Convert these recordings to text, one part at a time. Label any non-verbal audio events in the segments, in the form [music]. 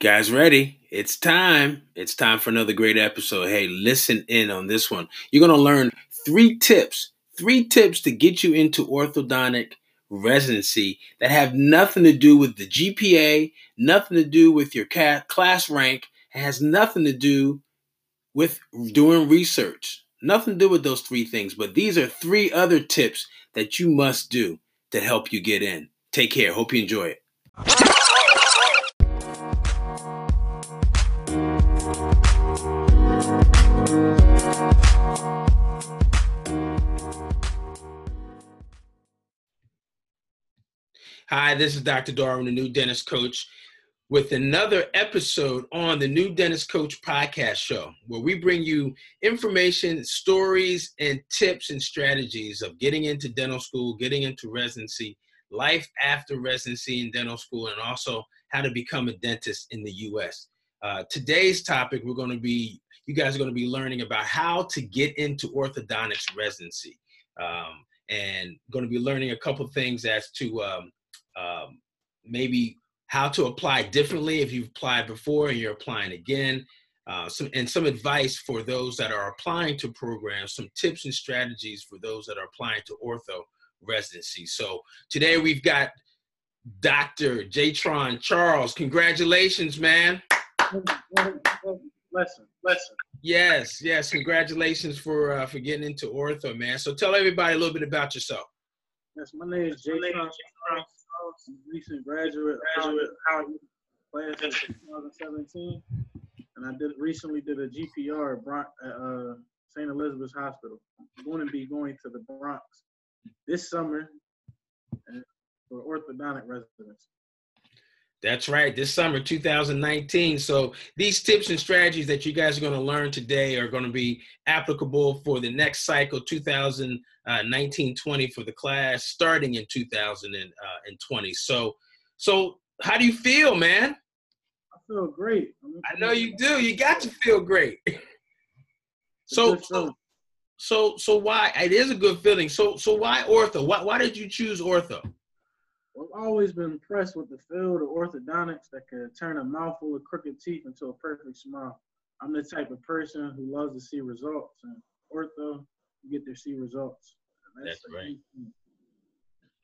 Guys, ready? It's time. It's time for another great episode. Hey, listen in on this one. You're going to learn three tips, three tips to get you into orthodontic residency that have nothing to do with the GPA, nothing to do with your class rank, has nothing to do with doing research. Nothing to do with those three things, but these are three other tips that you must do to help you get in. Take care. Hope you enjoy it. Hi, this is Dr. Darwin, the new dentist coach, with another episode on the new dentist coach podcast show, where we bring you information, stories, and tips and strategies of getting into dental school, getting into residency, life after residency in dental school, and also how to become a dentist in the US. Uh, today's topic, we're going to be, you guys are going to be learning about how to get into orthodontics residency. Um, and going to be learning a couple things as to um, um, maybe how to apply differently if you've applied before and you're applying again. Uh, some and some advice for those that are applying to programs, some tips and strategies for those that are applying to ortho residency. So today we've got Dr. Jaytron Charles. Congratulations, man. Lesson, lesson. Yes, yes. Congratulations for uh, for getting into ortho, man. So tell everybody a little bit about yourself. Yes, my name is Jaytron recent graduate, graduate class of 2017, and I did recently did a GPR at, Bron- uh, St. Elizabeth's Hospital. I'm going to be going to the Bronx this summer for orthodontic residents. That's right, this summer 2019. So, these tips and strategies that you guys are going to learn today are going to be applicable for the next cycle Uh, 2019 20 for the class starting in 2020. Uh, so, so how do you feel, man? I feel great. I know you do. You got to feel great. [laughs] [laughs] So, so, so, so why? It is a good feeling. So, so why ortho? Why, why did you choose ortho? I've always been impressed with the field of orthodontics that can turn a mouthful of crooked teeth into a perfect smile. I'm the type of person who loves to see results, and ortho, you get to see results. That's, That's right.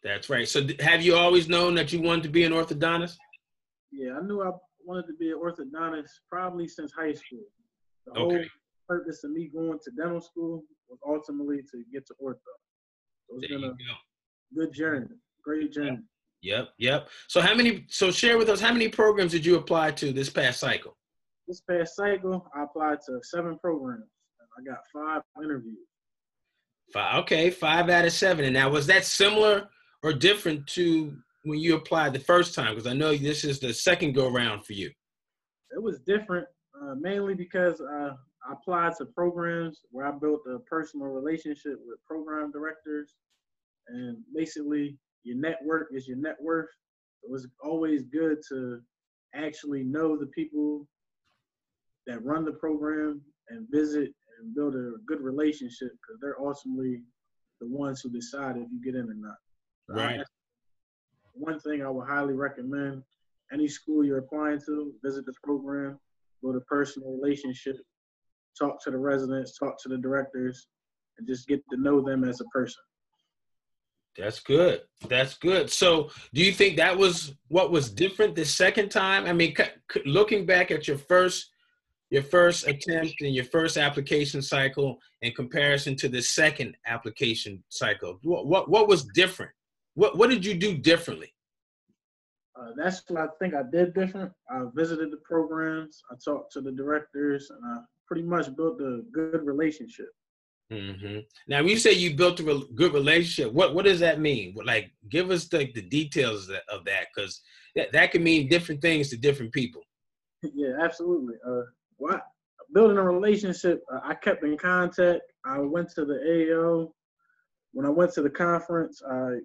That's right. So, have you always known that you wanted to be an orthodontist? Yeah, I knew I wanted to be an orthodontist probably since high school. The okay. whole purpose of me going to dental school was ultimately to get to ortho. So it's there been a go. good journey, great journey. Yep, yep. So how many? So share with us how many programs did you apply to this past cycle? This past cycle, I applied to seven programs. I got five interviews. Five. Okay, five out of seven. And now, was that similar or different to when you applied the first time? Because I know this is the second go round for you. It was different, uh, mainly because uh, I applied to programs where I built a personal relationship with program directors, and basically your network is your net worth. It was always good to actually know the people that run the program and visit and build a good relationship because they're ultimately the ones who decide if you get in or not. right. one thing I would highly recommend any school you're applying to, visit the program, build a personal relationship, talk to the residents, talk to the directors, and just get to know them as a person. That's good. That's good. So, do you think that was what was different the second time? I mean, c- looking back at your first your first attempt and your first application cycle in comparison to the second application cycle, what what, what was different? What what did you do differently? Uh, that's what I think I did different. I visited the programs, I talked to the directors, and I pretty much built a good relationship. Mm-hmm. Now, when you say you built a re- good relationship, what what does that mean? Like, give us the, the details of that, because that, that can mean different things to different people. [laughs] Yeah, absolutely. Uh, what building a relationship, uh, I kept in contact. I went to the AO. When I went to the conference, I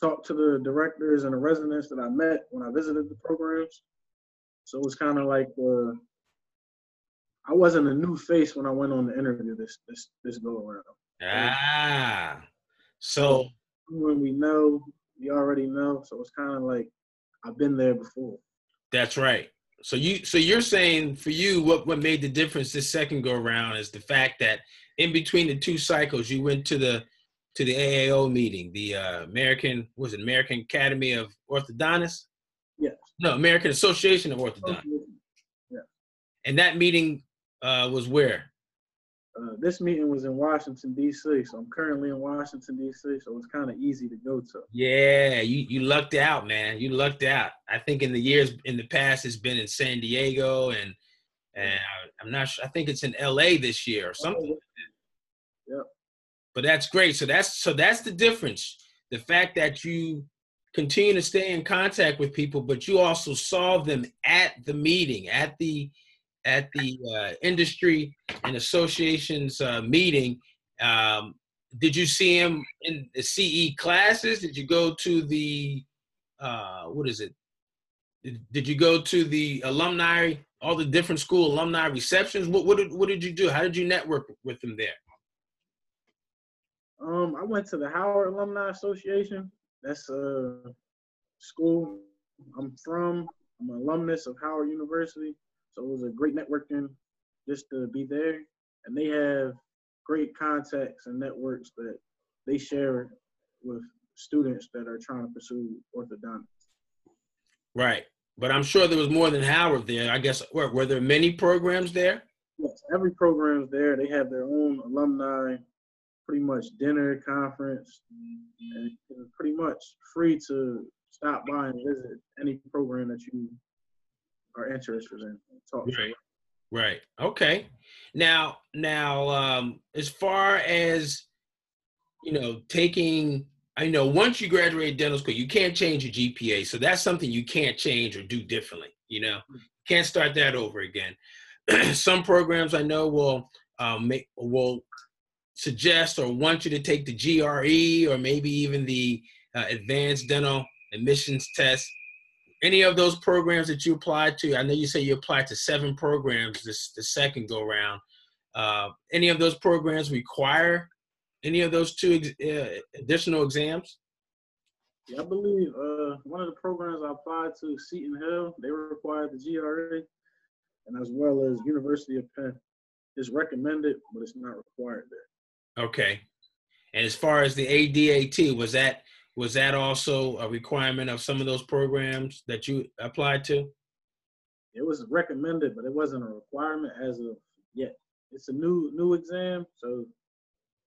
talked to the directors and the residents that I met when I visited the programs. So it was kind of like uh, I wasn't a new face when I went on the interview this this this go around. Ah, so when we know, we already know. So it's kind of like I've been there before. That's right. So you so you're saying for you what what made the difference this second go around is the fact that in between the two cycles you went to the to the AAO meeting, the uh, American was it American Academy of Orthodontists? Yes. No, American Association of Orthodontists. Yeah. And that meeting uh, was where? Uh, this meeting was in Washington D.C., so I'm currently in Washington D.C., so it's kind of easy to go to. Yeah, you you lucked out, man. You lucked out. I think in the years in the past, it's been in San Diego and and I'm not sure. I think it's in L.A. this year or something. Yep. But that's great. So that's so that's the difference. The fact that you continue to stay in contact with people, but you also saw them at the meeting, at the at the uh, industry and associations uh, meeting. Um, did you see him in the CE classes? Did you go to the uh, what is it? Did, you go to the alumni, all the different school alumni receptions? What what did, what did you do? How did you network with them there? Um, I went to the Howard Alumni Association. That's a school I'm from. I'm an alumnus of Howard University. So it was a great networking just to be there. And they have great contacts and networks that they share with students that are trying to pursue orthodontics. Right. But I'm sure there was more than Howard there. I guess were, were there many programs there? Yes, every program is there. They have their own alumni, pretty much dinner, conference, and pretty much free to stop by and visit any program that you are interested in. Talk right. Right. Okay. Now, now, um, as far as you know, taking, I know once you graduate dental school, you can't change your GPA, so that's something you can't change or do differently. You know, can't start that over again. [clears throat] Some programs I know will um, make will suggest or want you to take the GRE or maybe even the uh, advanced dental admissions test any of those programs that you applied to i know you say you applied to seven programs this the second go round uh, any of those programs require any of those two ex- uh, additional exams? Yeah i believe uh, one of the programs i applied to seton hill they required the GRE and as well as university of penn. It's recommended but it's not required there. Okay. And as far as the adat was that was that also a requirement of some of those programs that you applied to? It was recommended, but it wasn't a requirement as of yet. It's a new new exam, so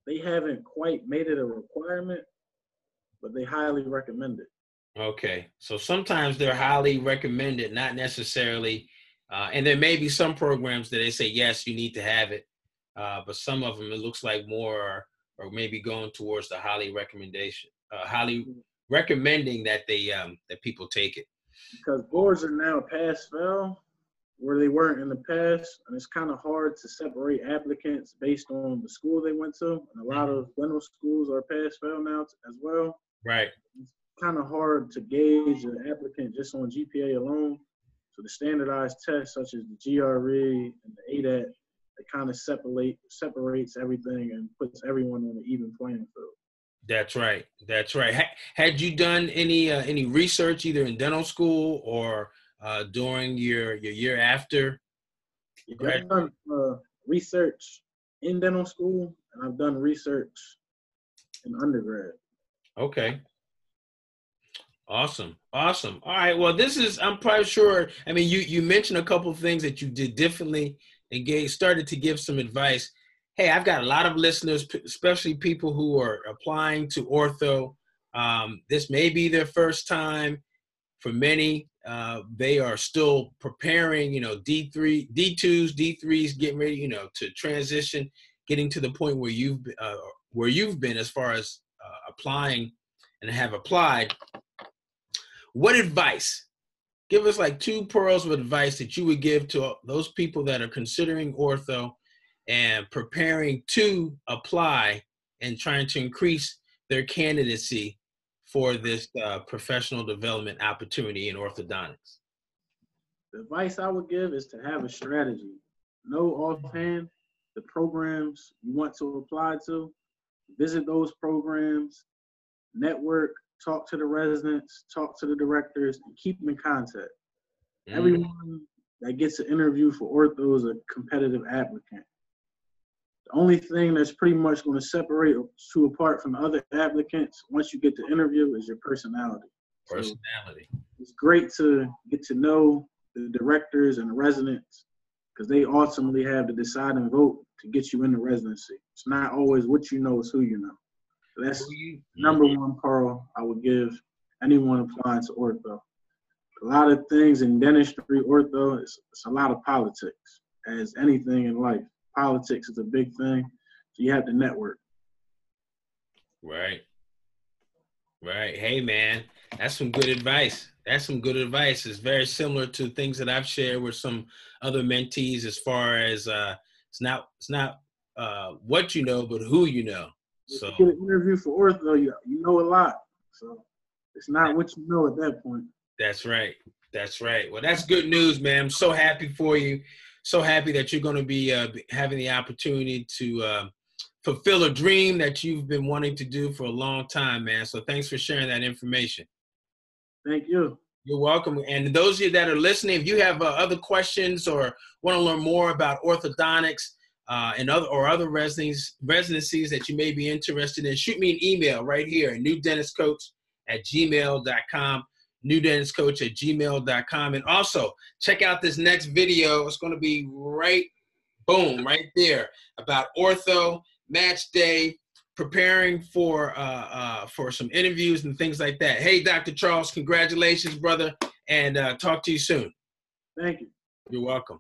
they haven't quite made it a requirement, but they highly recommend it. Okay, so sometimes they're highly recommended, not necessarily. Uh, and there may be some programs that they say yes, you need to have it, uh, but some of them it looks like more or maybe going towards the highly recommendation uh, highly recommending that they um, that people take it. Because boards are now pass fail, where they weren't in the past, and it's kind of hard to separate applicants based on the school they went to. And a lot of mm-hmm. dental schools are pass fail now as well. Right. It's kind of hard to gauge an applicant just on GPA alone. So the standardized tests, such as the GRE and the ADAT, it kind of separate separates everything and puts everyone on an even playing field. That's right. That's right. had you done any uh, any research either in dental school or uh, during your your year after? I've done uh, research in dental school, and I've done research in undergrad. Okay. Awesome. Awesome. All right. Well, this is I'm probably sure. I mean, you you mentioned a couple of things that you did differently and gave started to give some advice hey, I've got a lot of listeners, especially people who are applying to ortho. Um, this may be their first time. For many, uh, they are still preparing, you know, D3, D2s, D3s, getting ready, you know, to transition, getting to the point where you've uh, where you've been as far as uh, applying and have applied. What advice? Give us like two pearls of advice that you would give to those people that are considering ortho and preparing to apply and trying to increase their candidacy for this uh, professional development opportunity in orthodontics? The advice I would give is to have a strategy. Know offhand the programs you want to apply to, visit those programs, network, talk to the residents, talk to the directors, and keep them in contact. Mm. Everyone that gets an interview for ortho is a competitive applicant. The only thing that's pretty much going to separate you apart from other applicants once you get the interview is your personality. Personality. So it's great to get to know the directors and the residents because they ultimately have the deciding vote to get you in the residency. It's not always what you know, it's who you know. That's number one pearl I would give anyone applying to ortho. A lot of things in dentistry, ortho, it's, it's a lot of politics, as anything in life. Politics is a big thing. So you have to network. Right. Right. Hey, man, that's some good advice. That's some good advice. It's very similar to things that I've shared with some other mentees as far as uh, it's not it's not uh, what you know, but who you know. So you get an interview for ortho, you, you know a lot. So it's not what you know at that point. That's right. That's right. Well, that's good news, man. I'm so happy for you. So happy that you're going to be uh, having the opportunity to uh, fulfill a dream that you've been wanting to do for a long time, man. So thanks for sharing that information. Thank you. You're welcome. And those of you that are listening, if you have uh, other questions or want to learn more about orthodontics uh, and other or other residencies, residencies that you may be interested in, shoot me an email right here at newdentistcoach at gmail.com, newdentistcoach at gmail.com. And also check out this next video. It's going to be right, boom, right there about ortho, match day, preparing for uh, uh, for some interviews and things like that. Hey, Dr. Charles, congratulations, brother, and uh, talk to you soon. Thank you. You're welcome.